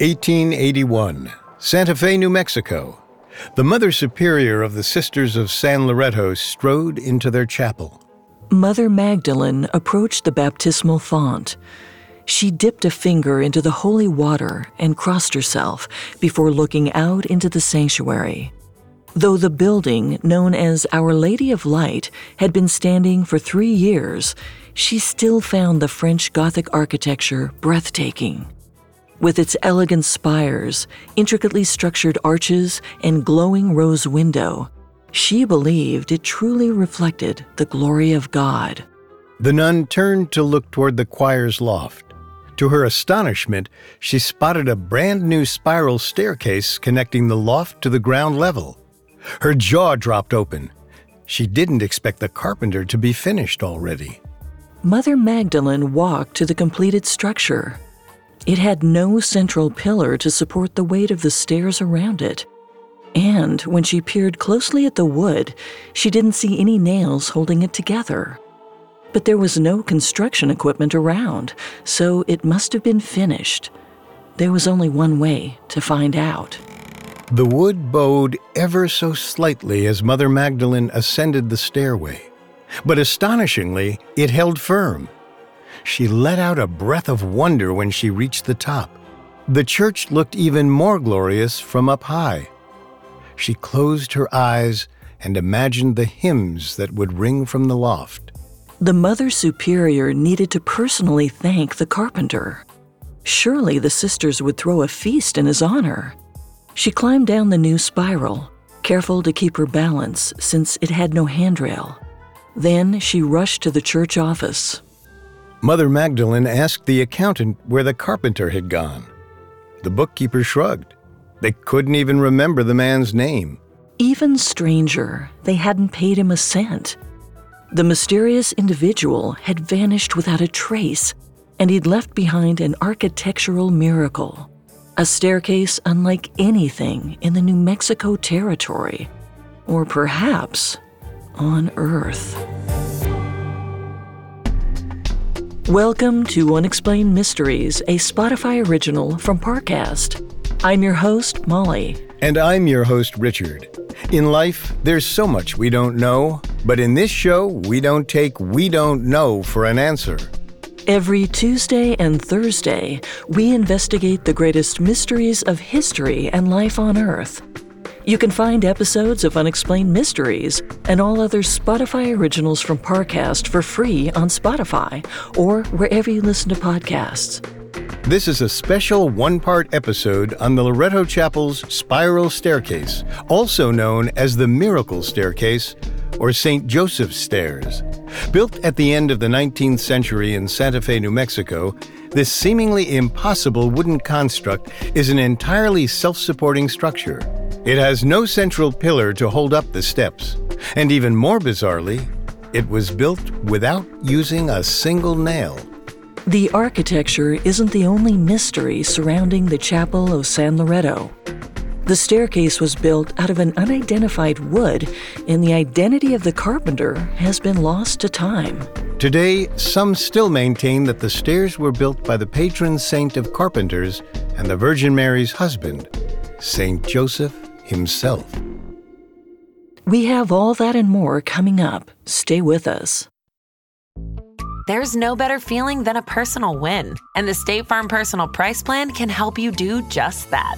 1881, Santa Fe, New Mexico. The Mother Superior of the Sisters of San Loretto strode into their chapel. Mother Magdalene approached the baptismal font. She dipped a finger into the holy water and crossed herself before looking out into the sanctuary. Though the building, known as Our Lady of Light, had been standing for three years, she still found the French Gothic architecture breathtaking. With its elegant spires, intricately structured arches, and glowing rose window, she believed it truly reflected the glory of God. The nun turned to look toward the choir's loft. To her astonishment, she spotted a brand new spiral staircase connecting the loft to the ground level. Her jaw dropped open. She didn't expect the carpenter to be finished already. Mother Magdalene walked to the completed structure. It had no central pillar to support the weight of the stairs around it. And when she peered closely at the wood, she didn't see any nails holding it together. But there was no construction equipment around, so it must have been finished. There was only one way to find out. The wood bowed ever so slightly as Mother Magdalene ascended the stairway, but astonishingly, it held firm. She let out a breath of wonder when she reached the top. The church looked even more glorious from up high. She closed her eyes and imagined the hymns that would ring from the loft. The Mother Superior needed to personally thank the carpenter. Surely the sisters would throw a feast in his honor. She climbed down the new spiral, careful to keep her balance since it had no handrail. Then she rushed to the church office. Mother Magdalene asked the accountant where the carpenter had gone. The bookkeeper shrugged. They couldn't even remember the man's name. Even stranger, they hadn't paid him a cent. The mysterious individual had vanished without a trace, and he'd left behind an architectural miracle a staircase unlike anything in the New Mexico territory, or perhaps on Earth. Welcome to Unexplained Mysteries, a Spotify original from Parcast. I'm your host, Molly. And I'm your host, Richard. In life, there's so much we don't know, but in this show, we don't take we don't know for an answer. Every Tuesday and Thursday, we investigate the greatest mysteries of history and life on Earth. You can find episodes of Unexplained Mysteries and all other Spotify originals from Parcast for free on Spotify or wherever you listen to podcasts. This is a special one part episode on the Loretto Chapel's spiral staircase, also known as the Miracle Staircase or St. Joseph's Stairs. Built at the end of the 19th century in Santa Fe, New Mexico, this seemingly impossible wooden construct is an entirely self supporting structure. It has no central pillar to hold up the steps. And even more bizarrely, it was built without using a single nail. The architecture isn't the only mystery surrounding the Chapel of San Loretto. The staircase was built out of an unidentified wood, and the identity of the carpenter has been lost to time. Today, some still maintain that the stairs were built by the patron saint of carpenters and the Virgin Mary's husband, Saint Joseph himself. We have all that and more coming up. Stay with us. There's no better feeling than a personal win, and the State Farm Personal Price Plan can help you do just that.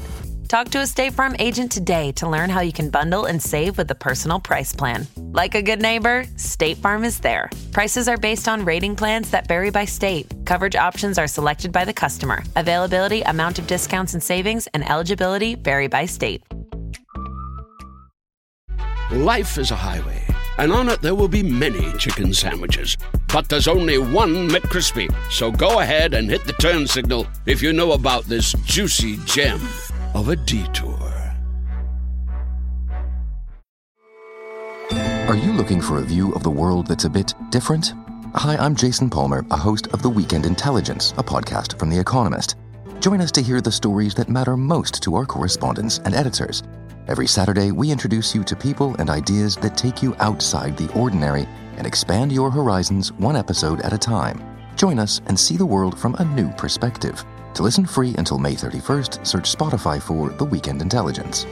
Talk to a State Farm agent today to learn how you can bundle and save with the Personal Price Plan. Like a good neighbor, State Farm is there. Prices are based on rating plans that vary by state. Coverage options are selected by the customer. Availability, amount of discounts and savings, and eligibility vary by state. Life is a highway, and on it there will be many chicken sandwiches. But there's only one McCrispy. So go ahead and hit the turn signal if you know about this juicy gem of a detour. Are you looking for a view of the world that's a bit different? Hi, I'm Jason Palmer, a host of The Weekend Intelligence, a podcast from The Economist. Join us to hear the stories that matter most to our correspondents and editors. Every Saturday, we introduce you to people and ideas that take you outside the ordinary and expand your horizons one episode at a time. Join us and see the world from a new perspective. To listen free until May 31st, search Spotify for The Weekend Intelligence.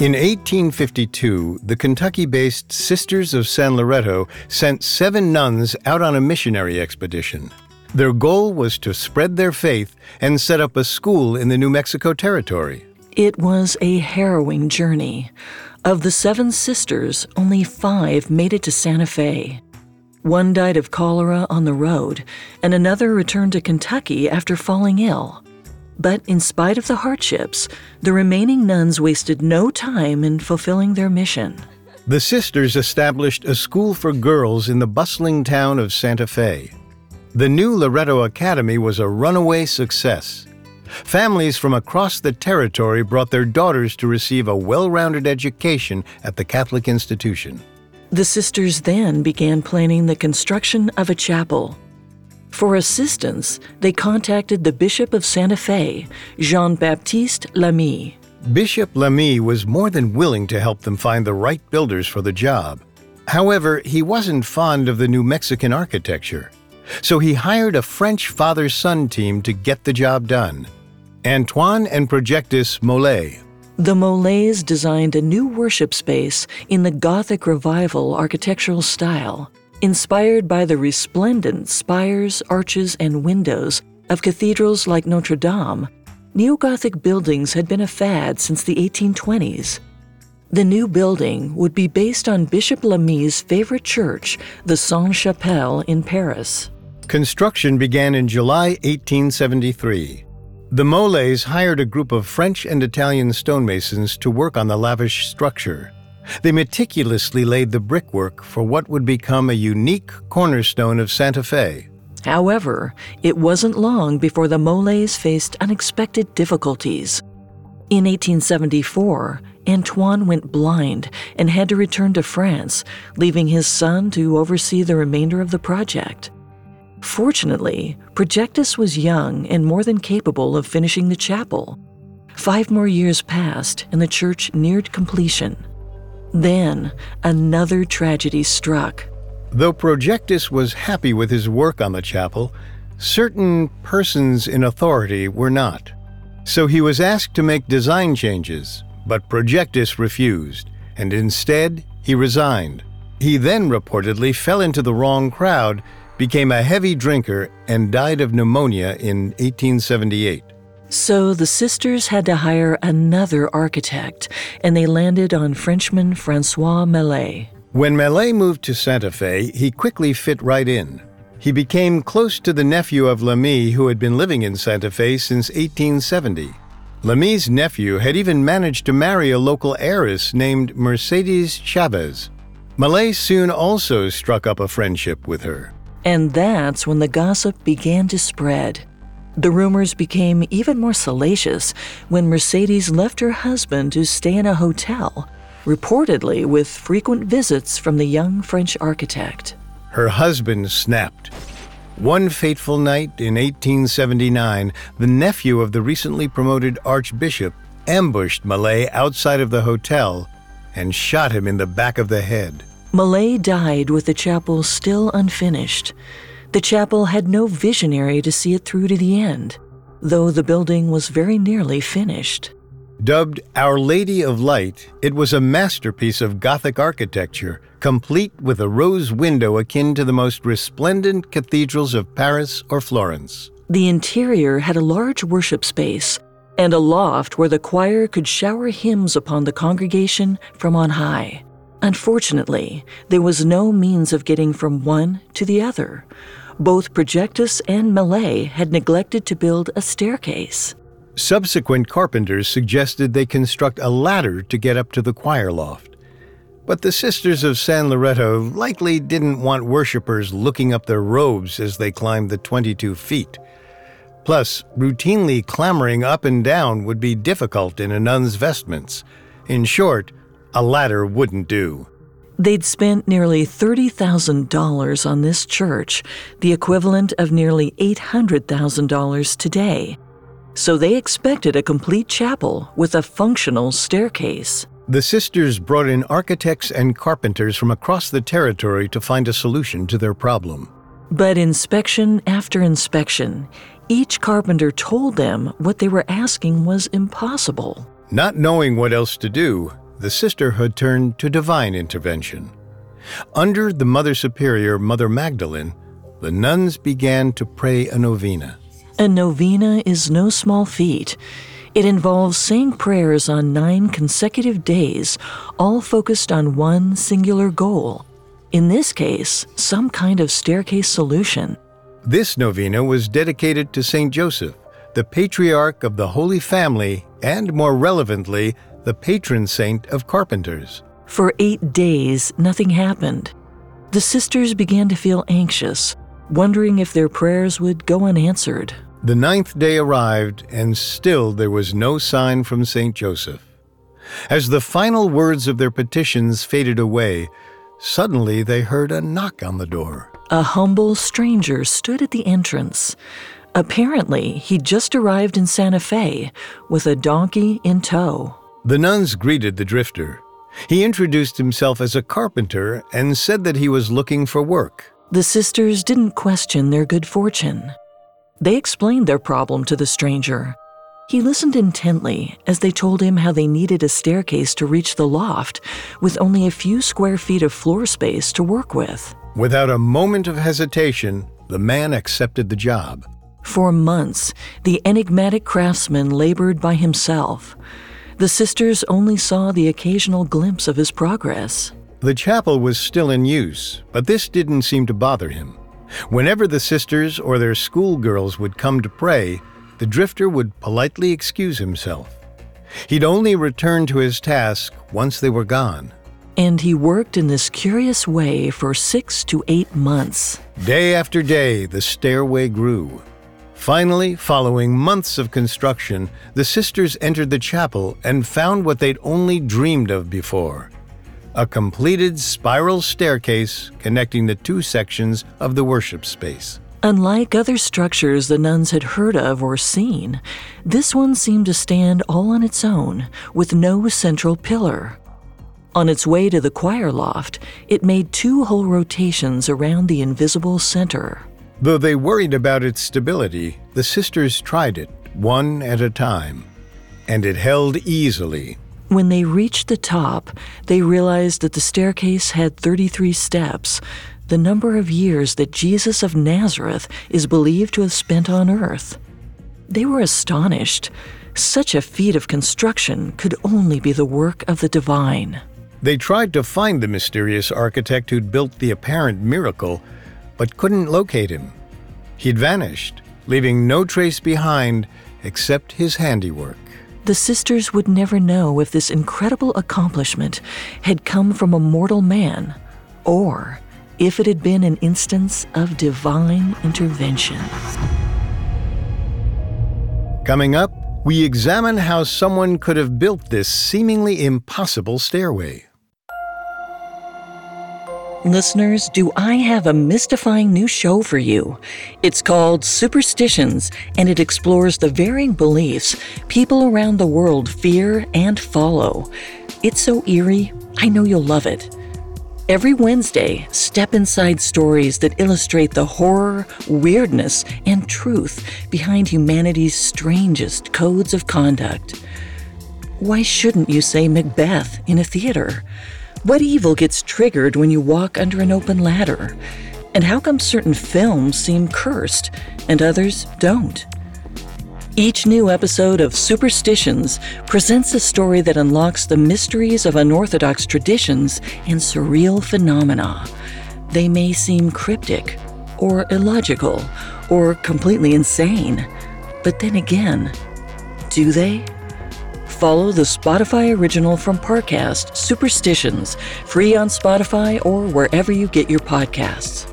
In 1852, the Kentucky based Sisters of San Loretto sent seven nuns out on a missionary expedition. Their goal was to spread their faith and set up a school in the New Mexico Territory. It was a harrowing journey. Of the seven sisters, only five made it to Santa Fe. One died of cholera on the road, and another returned to Kentucky after falling ill. But in spite of the hardships, the remaining nuns wasted no time in fulfilling their mission. The sisters established a school for girls in the bustling town of Santa Fe. The new Loretto Academy was a runaway success. Families from across the territory brought their daughters to receive a well rounded education at the Catholic institution. The sisters then began planning the construction of a chapel. For assistance, they contacted the Bishop of Santa Fe, Jean Baptiste Lamy. Bishop Lamy was more than willing to help them find the right builders for the job. However, he wasn't fond of the New Mexican architecture, so he hired a French father son team to get the job done Antoine and Projectus Mollet. The Mollets designed a new worship space in the Gothic Revival architectural style inspired by the resplendent spires, arches, and windows of cathedrals like Notre Dame, Neo Gothic buildings had been a fad since the 1820s. The new building would be based on Bishop Lamy's favorite church, the Sainte Chapelle in Paris. Construction began in July 1873. The Mollets hired a group of French and Italian stonemasons to work on the lavish structure. They meticulously laid the brickwork for what would become a unique cornerstone of Santa Fe. However, it wasn't long before the Mollets faced unexpected difficulties. In 1874, Antoine went blind and had to return to France, leaving his son to oversee the remainder of the project. Fortunately, Projectus was young and more than capable of finishing the chapel. Five more years passed, and the church neared completion. Then, another tragedy struck. Though Projectus was happy with his work on the chapel, certain persons in authority were not. So he was asked to make design changes, but Projectus refused, and instead he resigned. He then reportedly fell into the wrong crowd, became a heavy drinker, and died of pneumonia in 1878. So the sisters had to hire another architect, and they landed on Frenchman Francois Millet. When Millet moved to Santa Fe, he quickly fit right in. He became close to the nephew of Lamy, who had been living in Santa Fe since 1870. Lamy's nephew had even managed to marry a local heiress named Mercedes Chavez. Millet soon also struck up a friendship with her. And that's when the gossip began to spread. The rumors became even more salacious when Mercedes left her husband to stay in a hotel, reportedly with frequent visits from the young French architect. Her husband snapped. One fateful night in 1879, the nephew of the recently promoted archbishop ambushed Malay outside of the hotel and shot him in the back of the head. Millet died with the chapel still unfinished. The chapel had no visionary to see it through to the end, though the building was very nearly finished. Dubbed Our Lady of Light, it was a masterpiece of Gothic architecture, complete with a rose window akin to the most resplendent cathedrals of Paris or Florence. The interior had a large worship space and a loft where the choir could shower hymns upon the congregation from on high. Unfortunately, there was no means of getting from one to the other. Both Projectus and Millet had neglected to build a staircase. Subsequent carpenters suggested they construct a ladder to get up to the choir loft. But the Sisters of San Loretto likely didn't want worshippers looking up their robes as they climbed the 22 feet. Plus, routinely clambering up and down would be difficult in a nun's vestments. In short, a ladder wouldn't do. They'd spent nearly $30,000 on this church, the equivalent of nearly $800,000 today. So they expected a complete chapel with a functional staircase. The sisters brought in architects and carpenters from across the territory to find a solution to their problem. But inspection after inspection, each carpenter told them what they were asking was impossible. Not knowing what else to do, the sisterhood turned to divine intervention. Under the Mother Superior, Mother Magdalene, the nuns began to pray a novena. A novena is no small feat. It involves saying prayers on nine consecutive days, all focused on one singular goal. In this case, some kind of staircase solution. This novena was dedicated to St. Joseph, the patriarch of the Holy Family, and more relevantly, the patron saint of carpenters. For eight days, nothing happened. The sisters began to feel anxious, wondering if their prayers would go unanswered. The ninth day arrived, and still there was no sign from St. Joseph. As the final words of their petitions faded away, suddenly they heard a knock on the door. A humble stranger stood at the entrance. Apparently, he'd just arrived in Santa Fe with a donkey in tow. The nuns greeted the drifter. He introduced himself as a carpenter and said that he was looking for work. The sisters didn't question their good fortune. They explained their problem to the stranger. He listened intently as they told him how they needed a staircase to reach the loft with only a few square feet of floor space to work with. Without a moment of hesitation, the man accepted the job. For months, the enigmatic craftsman labored by himself. The sisters only saw the occasional glimpse of his progress. The chapel was still in use, but this didn't seem to bother him. Whenever the sisters or their schoolgirls would come to pray, the drifter would politely excuse himself. He'd only return to his task once they were gone. And he worked in this curious way for six to eight months. Day after day, the stairway grew. Finally, following months of construction, the sisters entered the chapel and found what they'd only dreamed of before a completed spiral staircase connecting the two sections of the worship space. Unlike other structures the nuns had heard of or seen, this one seemed to stand all on its own, with no central pillar. On its way to the choir loft, it made two whole rotations around the invisible center. Though they worried about its stability, the sisters tried it, one at a time. And it held easily. When they reached the top, they realized that the staircase had 33 steps, the number of years that Jesus of Nazareth is believed to have spent on earth. They were astonished. Such a feat of construction could only be the work of the divine. They tried to find the mysterious architect who'd built the apparent miracle, but couldn't locate him. He'd vanished, leaving no trace behind except his handiwork. The sisters would never know if this incredible accomplishment had come from a mortal man or if it had been an instance of divine intervention. Coming up, we examine how someone could have built this seemingly impossible stairway. Listeners, do I have a mystifying new show for you? It's called Superstitions, and it explores the varying beliefs people around the world fear and follow. It's so eerie, I know you'll love it. Every Wednesday, step inside stories that illustrate the horror, weirdness, and truth behind humanity's strangest codes of conduct. Why shouldn't you say Macbeth in a theater? What evil gets triggered when you walk under an open ladder? And how come certain films seem cursed and others don't? Each new episode of Superstitions presents a story that unlocks the mysteries of unorthodox traditions and surreal phenomena. They may seem cryptic, or illogical, or completely insane. But then again, do they? Follow the Spotify original from Parcast, Superstitions, free on Spotify or wherever you get your podcasts.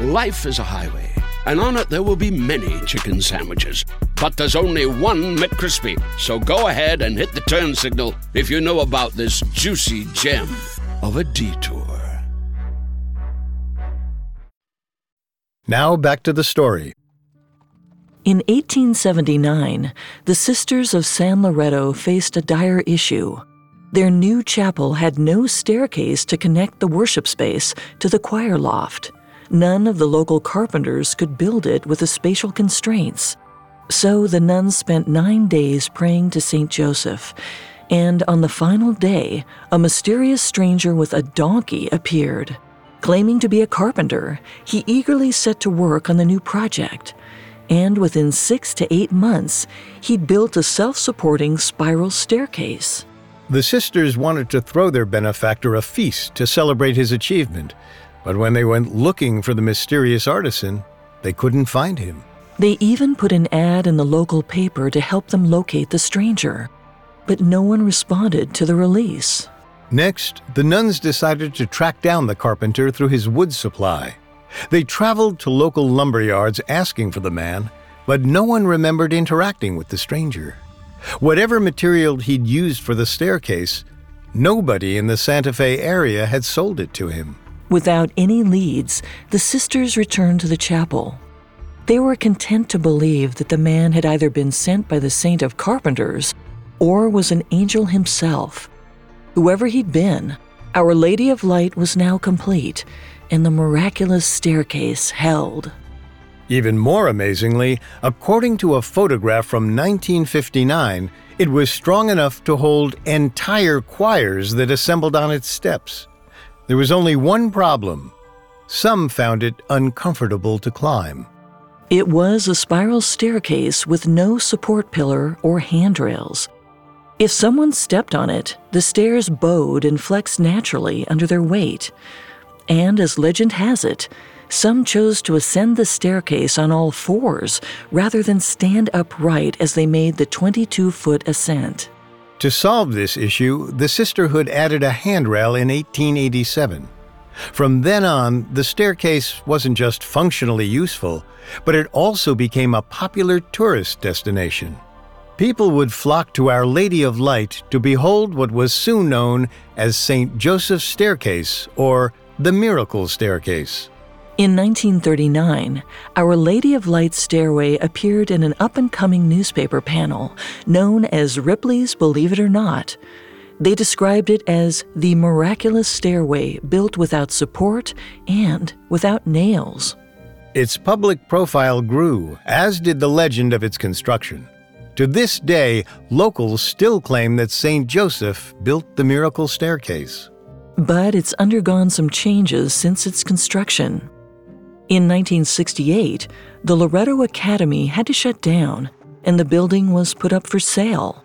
Life is a highway, and on it there will be many chicken sandwiches. But there's only one McCrispy. So go ahead and hit the turn signal if you know about this juicy gem of a detour. Now back to the story. In 1879, the Sisters of San Loretto faced a dire issue. Their new chapel had no staircase to connect the worship space to the choir loft. None of the local carpenters could build it with the spatial constraints. So the nuns spent nine days praying to St. Joseph, and on the final day, a mysterious stranger with a donkey appeared. Claiming to be a carpenter, he eagerly set to work on the new project and within six to eight months, he'd built a self supporting spiral staircase. The sisters wanted to throw their benefactor a feast to celebrate his achievement, but when they went looking for the mysterious artisan, they couldn't find him. They even put an ad in the local paper to help them locate the stranger, but no one responded to the release. Next, the nuns decided to track down the carpenter through his wood supply. They traveled to local lumber yards asking for the man, but no one remembered interacting with the stranger. Whatever material he'd used for the staircase, nobody in the Santa Fe area had sold it to him. Without any leads, the sisters returned to the chapel. They were content to believe that the man had either been sent by the Saint of Carpenters or was an angel himself. Whoever he'd been, Our Lady of Light was now complete, and the miraculous staircase held. Even more amazingly, according to a photograph from 1959, it was strong enough to hold entire choirs that assembled on its steps. There was only one problem some found it uncomfortable to climb. It was a spiral staircase with no support pillar or handrails. If someone stepped on it, the stairs bowed and flexed naturally under their weight. And as legend has it, some chose to ascend the staircase on all fours rather than stand upright as they made the 22 foot ascent. To solve this issue, the Sisterhood added a handrail in 1887. From then on, the staircase wasn't just functionally useful, but it also became a popular tourist destination. People would flock to Our Lady of Light to behold what was soon known as St. Joseph's Staircase or the Miracle Staircase. In 1939, Our Lady of Light Stairway appeared in an up and coming newspaper panel known as Ripley's Believe It or Not. They described it as the miraculous stairway built without support and without nails. Its public profile grew, as did the legend of its construction. To this day, locals still claim that St. Joseph built the miracle staircase but it's undergone some changes since its construction. In 1968, the Loretto Academy had to shut down and the building was put up for sale.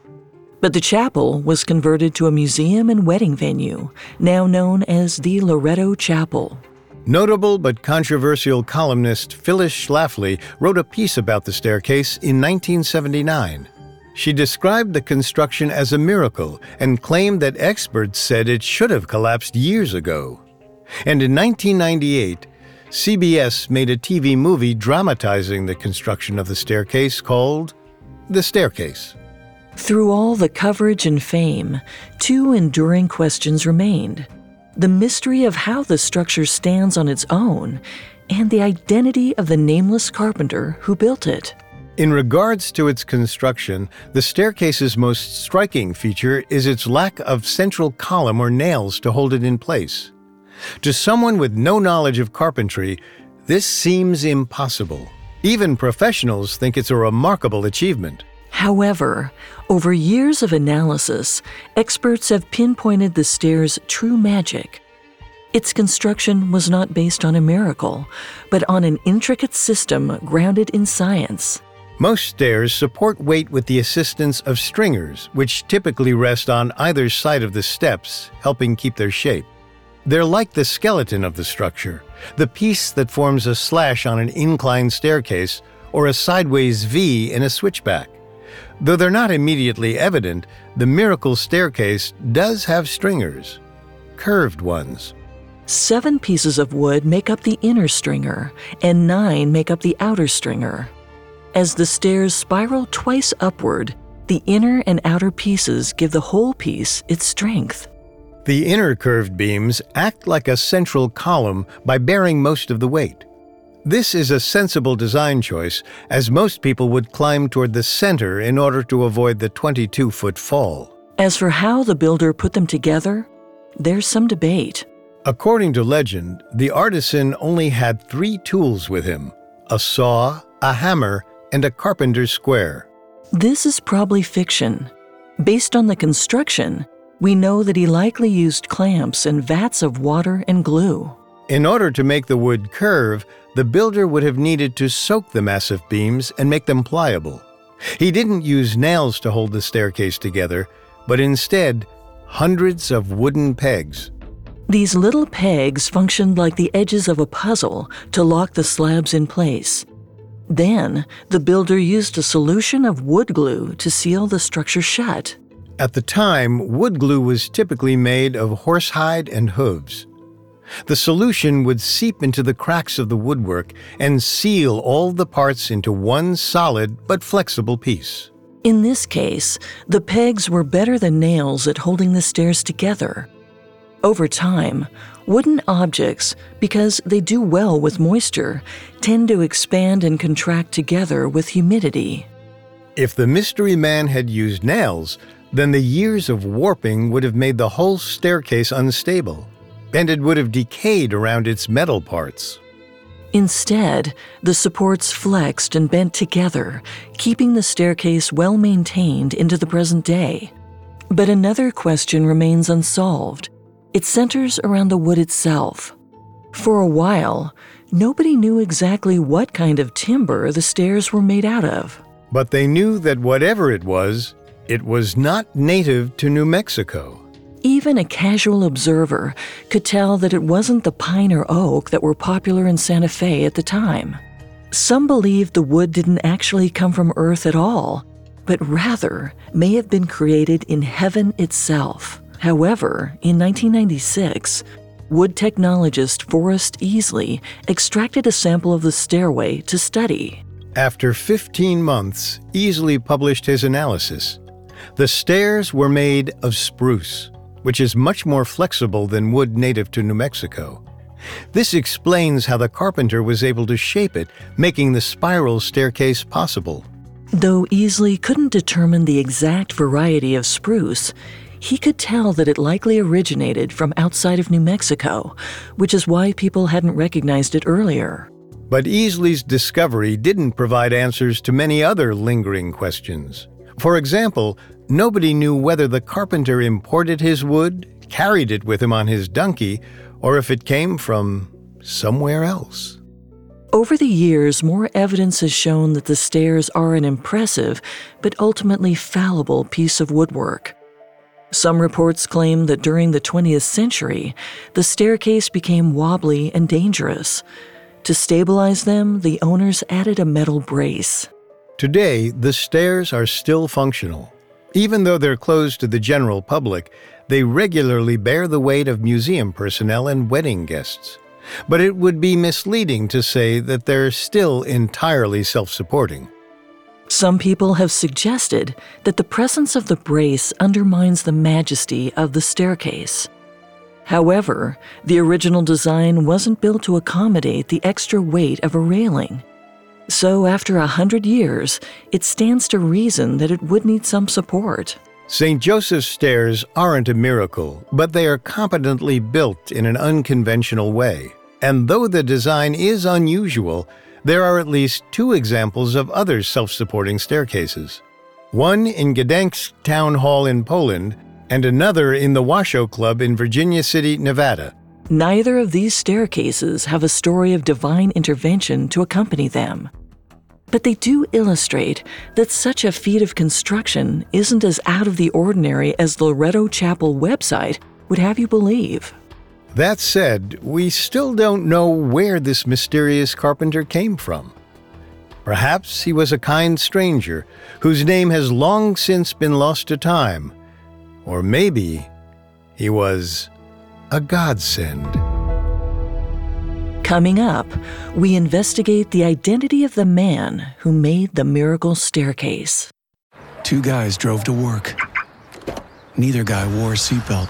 But the chapel was converted to a museum and wedding venue, now known as the Loretto Chapel. Notable but controversial columnist Phyllis Schlafly wrote a piece about the staircase in 1979. She described the construction as a miracle and claimed that experts said it should have collapsed years ago. And in 1998, CBS made a TV movie dramatizing the construction of the staircase called The Staircase. Through all the coverage and fame, two enduring questions remained the mystery of how the structure stands on its own, and the identity of the nameless carpenter who built it. In regards to its construction, the staircase's most striking feature is its lack of central column or nails to hold it in place. To someone with no knowledge of carpentry, this seems impossible. Even professionals think it's a remarkable achievement. However, over years of analysis, experts have pinpointed the stair's true magic. Its construction was not based on a miracle, but on an intricate system grounded in science. Most stairs support weight with the assistance of stringers, which typically rest on either side of the steps, helping keep their shape. They're like the skeleton of the structure, the piece that forms a slash on an inclined staircase or a sideways V in a switchback. Though they're not immediately evident, the miracle staircase does have stringers, curved ones. Seven pieces of wood make up the inner stringer, and nine make up the outer stringer. As the stairs spiral twice upward, the inner and outer pieces give the whole piece its strength. The inner curved beams act like a central column by bearing most of the weight. This is a sensible design choice, as most people would climb toward the center in order to avoid the 22 foot fall. As for how the builder put them together, there's some debate. According to legend, the artisan only had three tools with him a saw, a hammer, and a carpenter's square. This is probably fiction. Based on the construction, we know that he likely used clamps and vats of water and glue. In order to make the wood curve, the builder would have needed to soak the massive beams and make them pliable. He didn't use nails to hold the staircase together, but instead, hundreds of wooden pegs. These little pegs functioned like the edges of a puzzle to lock the slabs in place. Then, the builder used a solution of wood glue to seal the structure shut. At the time, wood glue was typically made of horsehide and hooves. The solution would seep into the cracks of the woodwork and seal all the parts into one solid but flexible piece. In this case, the pegs were better than nails at holding the stairs together. Over time, wooden objects, because they do well with moisture, tend to expand and contract together with humidity. If the mystery man had used nails, then the years of warping would have made the whole staircase unstable, and it would have decayed around its metal parts. Instead, the supports flexed and bent together, keeping the staircase well maintained into the present day. But another question remains unsolved. It centers around the wood itself. For a while, nobody knew exactly what kind of timber the stairs were made out of. But they knew that whatever it was, it was not native to New Mexico. Even a casual observer could tell that it wasn't the pine or oak that were popular in Santa Fe at the time. Some believed the wood didn't actually come from Earth at all, but rather may have been created in heaven itself. However, in 1996, wood technologist Forrest Easley extracted a sample of the stairway to study. After 15 months, Easley published his analysis. The stairs were made of spruce, which is much more flexible than wood native to New Mexico. This explains how the carpenter was able to shape it, making the spiral staircase possible. Though Easley couldn't determine the exact variety of spruce, he could tell that it likely originated from outside of New Mexico, which is why people hadn't recognized it earlier. But Easley's discovery didn't provide answers to many other lingering questions. For example, nobody knew whether the carpenter imported his wood, carried it with him on his donkey, or if it came from somewhere else. Over the years, more evidence has shown that the stairs are an impressive but ultimately fallible piece of woodwork. Some reports claim that during the 20th century, the staircase became wobbly and dangerous. To stabilize them, the owners added a metal brace. Today, the stairs are still functional. Even though they're closed to the general public, they regularly bear the weight of museum personnel and wedding guests. But it would be misleading to say that they're still entirely self supporting. Some people have suggested that the presence of the brace undermines the majesty of the staircase. However, the original design wasn't built to accommodate the extra weight of a railing. So, after a hundred years, it stands to reason that it would need some support. St. Joseph's stairs aren't a miracle, but they are competently built in an unconventional way. And though the design is unusual, there are at least two examples of other self supporting staircases. One in Gdańsk Town Hall in Poland, and another in the Washoe Club in Virginia City, Nevada. Neither of these staircases have a story of divine intervention to accompany them. But they do illustrate that such a feat of construction isn't as out of the ordinary as the Loretto Chapel website would have you believe. That said, we still don't know where this mysterious carpenter came from. Perhaps he was a kind stranger whose name has long since been lost to time. Or maybe he was a godsend. Coming up, we investigate the identity of the man who made the miracle staircase. Two guys drove to work. Neither guy wore a seatbelt.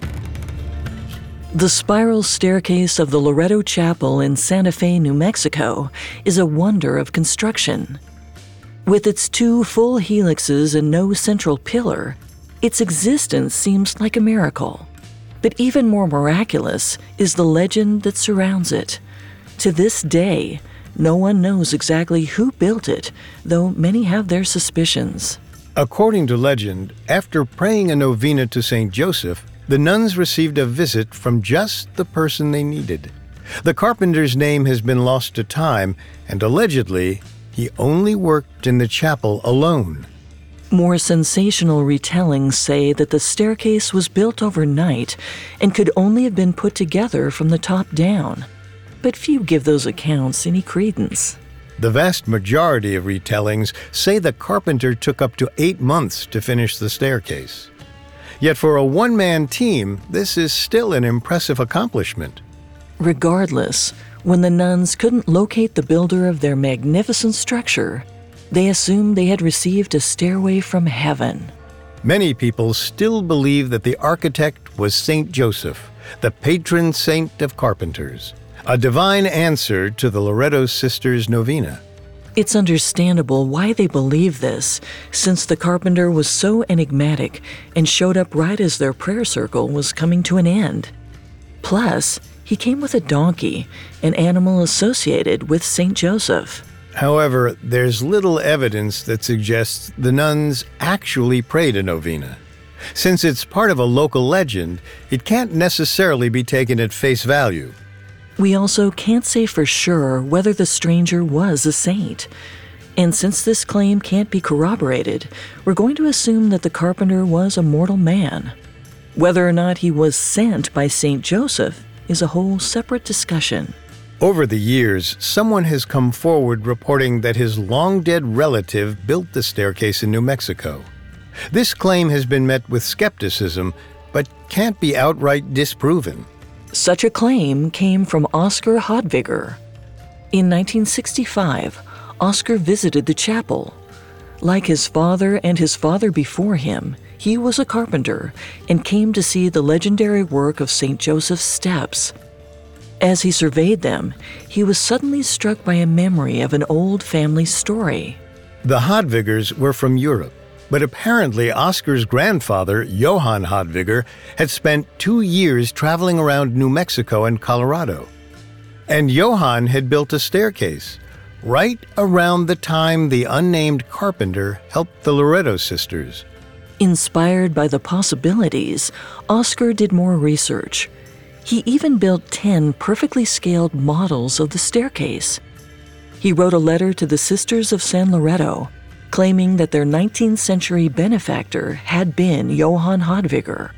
The spiral staircase of the Loretto Chapel in Santa Fe, New Mexico, is a wonder of construction. With its two full helixes and no central pillar, its existence seems like a miracle. But even more miraculous is the legend that surrounds it. To this day, no one knows exactly who built it, though many have their suspicions. According to legend, after praying a novena to St. Joseph, the nuns received a visit from just the person they needed. The carpenter's name has been lost to time, and allegedly, he only worked in the chapel alone. More sensational retellings say that the staircase was built overnight and could only have been put together from the top down. But few give those accounts any credence. The vast majority of retellings say the carpenter took up to eight months to finish the staircase. Yet for a one man team, this is still an impressive accomplishment. Regardless, when the nuns couldn't locate the builder of their magnificent structure, they assumed they had received a stairway from heaven. Many people still believe that the architect was Saint Joseph, the patron saint of carpenters, a divine answer to the Loretto sisters' novena. It's understandable why they believe this, since the carpenter was so enigmatic and showed up right as their prayer circle was coming to an end. Plus, he came with a donkey, an animal associated with St. Joseph. However, there's little evidence that suggests the nuns actually prayed a novena. Since it's part of a local legend, it can't necessarily be taken at face value. We also can't say for sure whether the stranger was a saint. And since this claim can't be corroborated, we're going to assume that the carpenter was a mortal man. Whether or not he was sent by St. Joseph is a whole separate discussion. Over the years, someone has come forward reporting that his long dead relative built the staircase in New Mexico. This claim has been met with skepticism, but can't be outright disproven. Such a claim came from Oscar Hadwiger. In 1965, Oscar visited the chapel. Like his father and his father before him, he was a carpenter and came to see the legendary work of St. Joseph's steps. As he surveyed them, he was suddenly struck by a memory of an old family story. The Hadwigers were from Europe, but apparently Oscar's grandfather, Johann Hadwiger, had spent two years traveling around New Mexico and Colorado. And Johann had built a staircase right around the time the unnamed carpenter helped the Loretto sisters. Inspired by the possibilities, Oscar did more research. He even built 10 perfectly scaled models of the staircase. He wrote a letter to the Sisters of San Loretto, claiming that their 19th century benefactor had been Johann Hadwiger.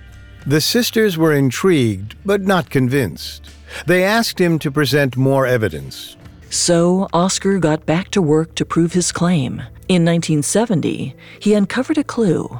The sisters were intrigued, but not convinced. They asked him to present more evidence. So Oscar got back to work to prove his claim. In 1970, he uncovered a clue.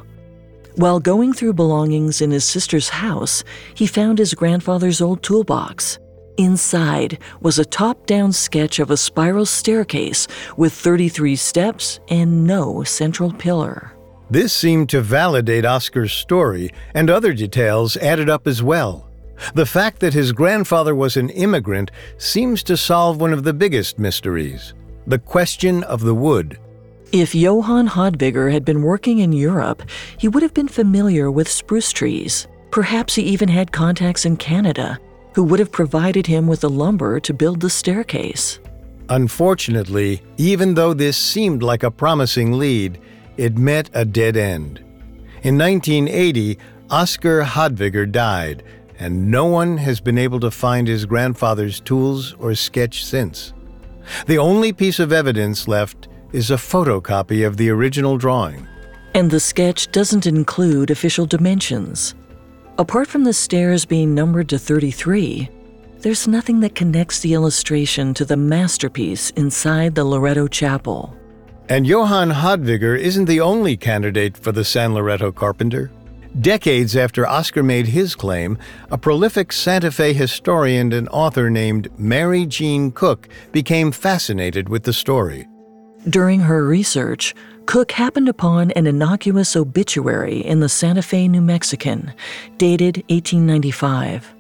While going through belongings in his sister's house, he found his grandfather's old toolbox. Inside was a top down sketch of a spiral staircase with 33 steps and no central pillar. This seemed to validate Oscar's story, and other details added up as well. The fact that his grandfather was an immigrant seems to solve one of the biggest mysteries the question of the wood. If Johann Hadwiger had been working in Europe, he would have been familiar with spruce trees. Perhaps he even had contacts in Canada who would have provided him with the lumber to build the staircase. Unfortunately, even though this seemed like a promising lead, it met a dead end. In 1980, Oscar Hadwiger died, and no one has been able to find his grandfather's tools or sketch since. The only piece of evidence left is a photocopy of the original drawing. And the sketch doesn't include official dimensions. Apart from the stairs being numbered to 33, there's nothing that connects the illustration to the masterpiece inside the Loretto Chapel. And Johann Hadwiger isn't the only candidate for the San Loretto carpenter. Decades after Oscar made his claim, a prolific Santa Fe historian and author named Mary Jean Cook became fascinated with the story. During her research, Cook happened upon an innocuous obituary in the Santa Fe New Mexican, dated 1895.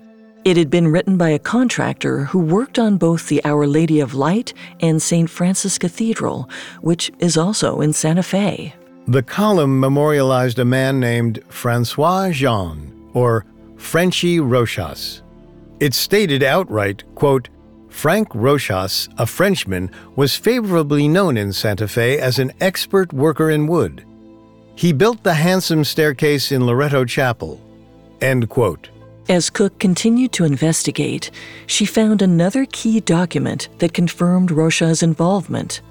It had been written by a contractor who worked on both the Our Lady of Light and St. Francis Cathedral, which is also in Santa Fe. The column memorialized a man named Francois Jean, or Frenchy Rochas. It stated outright, quote, Frank Rochas, a Frenchman, was favorably known in Santa Fe as an expert worker in wood. He built the handsome staircase in Loretto Chapel. End quote. As Cook continued to investigate, she found another key document that confirmed Rochas' involvement.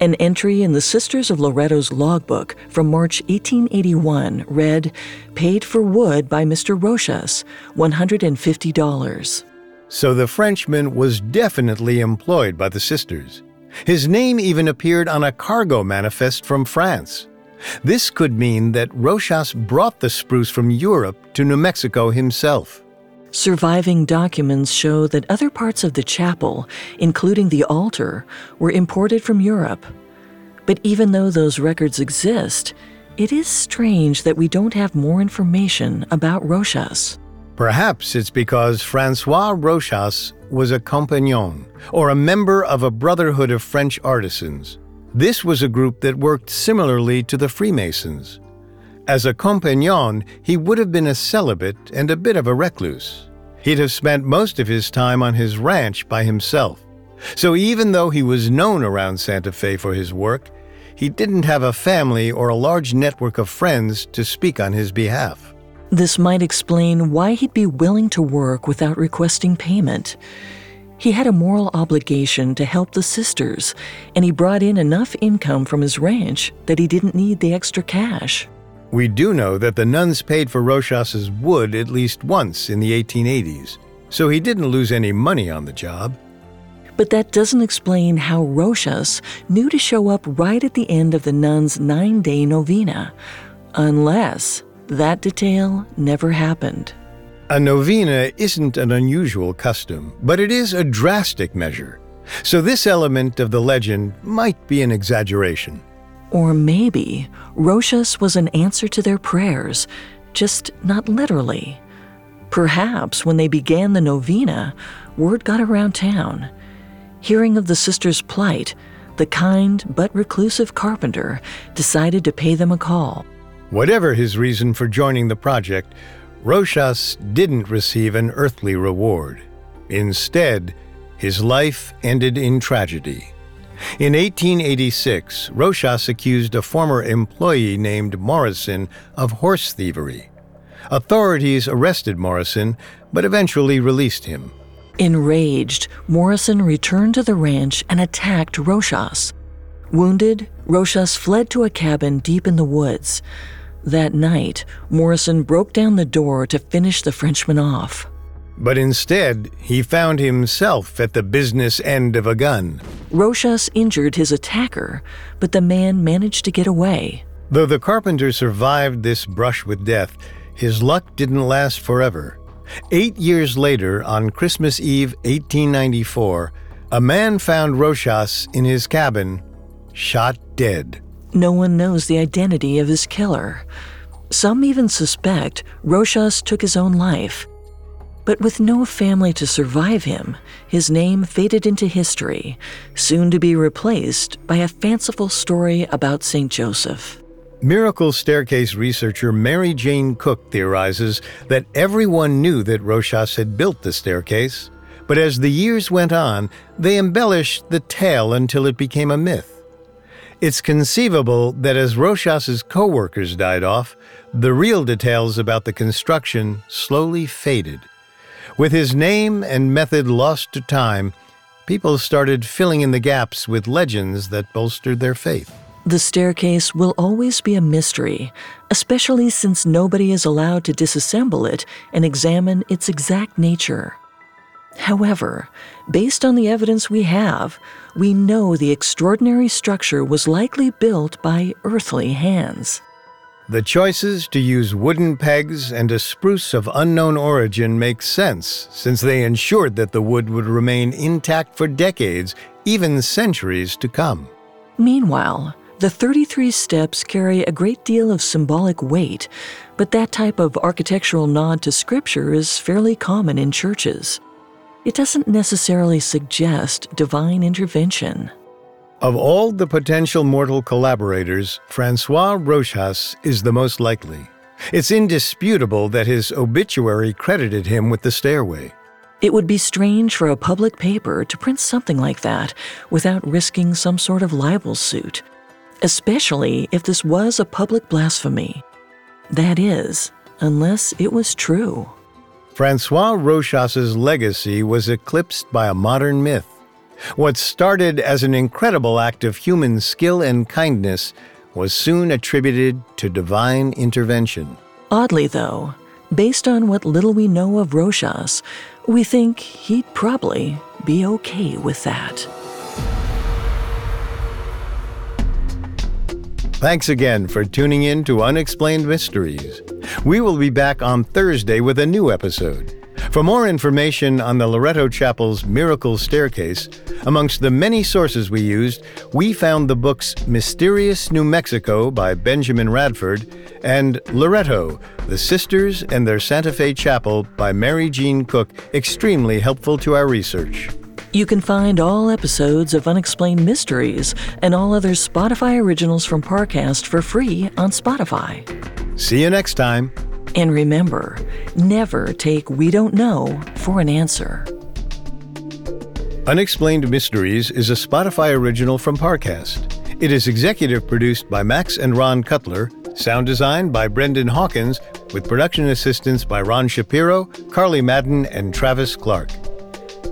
An entry in the Sisters of Loretto's logbook from March 1881 read, Paid for wood by Mr. Rochas, $150. So the Frenchman was definitely employed by the sisters. His name even appeared on a cargo manifest from France. This could mean that Rochas brought the spruce from Europe to New Mexico himself. Surviving documents show that other parts of the chapel, including the altar, were imported from Europe. But even though those records exist, it is strange that we don't have more information about Rochas. Perhaps it's because Francois Rochas was a compagnon, or a member of a brotherhood of French artisans. This was a group that worked similarly to the Freemasons. As a compagnon, he would have been a celibate and a bit of a recluse. He'd have spent most of his time on his ranch by himself. So even though he was known around Santa Fe for his work, he didn't have a family or a large network of friends to speak on his behalf. This might explain why he'd be willing to work without requesting payment. He had a moral obligation to help the sisters, and he brought in enough income from his ranch that he didn't need the extra cash. We do know that the nuns paid for Rochas's wood at least once in the 1880s, so he didn't lose any money on the job. But that doesn't explain how Rochas knew to show up right at the end of the nuns' nine day novena, unless that detail never happened. A novena isn't an unusual custom, but it is a drastic measure. So this element of the legend might be an exaggeration. Or maybe Rochas was an answer to their prayers, just not literally. Perhaps when they began the novena, word got around town. Hearing of the sisters' plight, the kind but reclusive carpenter decided to pay them a call. Whatever his reason for joining the project, Rochas didn't receive an earthly reward. Instead, his life ended in tragedy. In 1886, Rochas accused a former employee named Morrison of horse thievery. Authorities arrested Morrison, but eventually released him. Enraged, Morrison returned to the ranch and attacked Rochas. Wounded, Rochas fled to a cabin deep in the woods. That night, Morrison broke down the door to finish the Frenchman off. But instead, he found himself at the business end of a gun. Rochas injured his attacker, but the man managed to get away. Though the carpenter survived this brush with death, his luck didn't last forever. Eight years later, on Christmas Eve 1894, a man found Rochas in his cabin, shot dead. No one knows the identity of his killer. Some even suspect Rochas took his own life. But with no family to survive him, his name faded into history, soon to be replaced by a fanciful story about St. Joseph. Miracle staircase researcher Mary Jane Cook theorizes that everyone knew that Rochas had built the staircase, But as the years went on, they embellished the tale until it became a myth. It's conceivable that as Rochas's co workers died off, the real details about the construction slowly faded. With his name and method lost to time, people started filling in the gaps with legends that bolstered their faith. The staircase will always be a mystery, especially since nobody is allowed to disassemble it and examine its exact nature. However, based on the evidence we have, we know the extraordinary structure was likely built by earthly hands. The choices to use wooden pegs and a spruce of unknown origin make sense since they ensured that the wood would remain intact for decades, even centuries to come. Meanwhile, the 33 steps carry a great deal of symbolic weight, but that type of architectural nod to scripture is fairly common in churches. It doesn't necessarily suggest divine intervention. Of all the potential mortal collaborators, Francois Rochas is the most likely. It's indisputable that his obituary credited him with the stairway. It would be strange for a public paper to print something like that without risking some sort of libel suit, especially if this was a public blasphemy. That is, unless it was true. Francois Rochas's legacy was eclipsed by a modern myth. What started as an incredible act of human skill and kindness was soon attributed to divine intervention. Oddly, though, based on what little we know of Rochas, we think he'd probably be okay with that. Thanks again for tuning in to Unexplained Mysteries. We will be back on Thursday with a new episode. For more information on the Loretto Chapel's Miracle Staircase, amongst the many sources we used, we found the books Mysterious New Mexico by Benjamin Radford and Loretto, The Sisters and Their Santa Fe Chapel by Mary Jean Cook extremely helpful to our research. You can find all episodes of Unexplained Mysteries and all other Spotify originals from Parcast for free on Spotify. See you next time. And remember, never take We Don't Know for an answer. Unexplained Mysteries is a Spotify original from Parcast. It is executive produced by Max and Ron Cutler, sound design by Brendan Hawkins, with production assistance by Ron Shapiro, Carly Madden, and Travis Clark.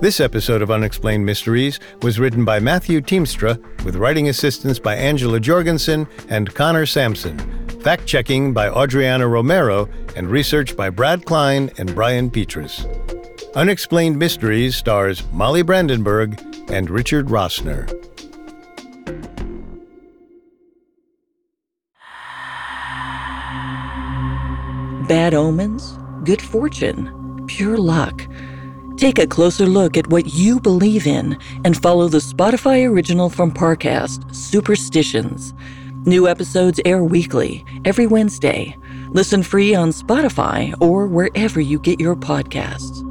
This episode of Unexplained Mysteries was written by Matthew Teamstra, with writing assistance by Angela Jorgensen and Connor Sampson, fact checking by Adriana Romero, and research by Brad Klein and Brian Petrus. Unexplained Mysteries stars Molly Brandenburg and Richard Rossner. Bad omens, good fortune, pure luck. Take a closer look at what you believe in and follow the Spotify original from Parcast, Superstitions. New episodes air weekly, every Wednesday. Listen free on Spotify or wherever you get your podcasts.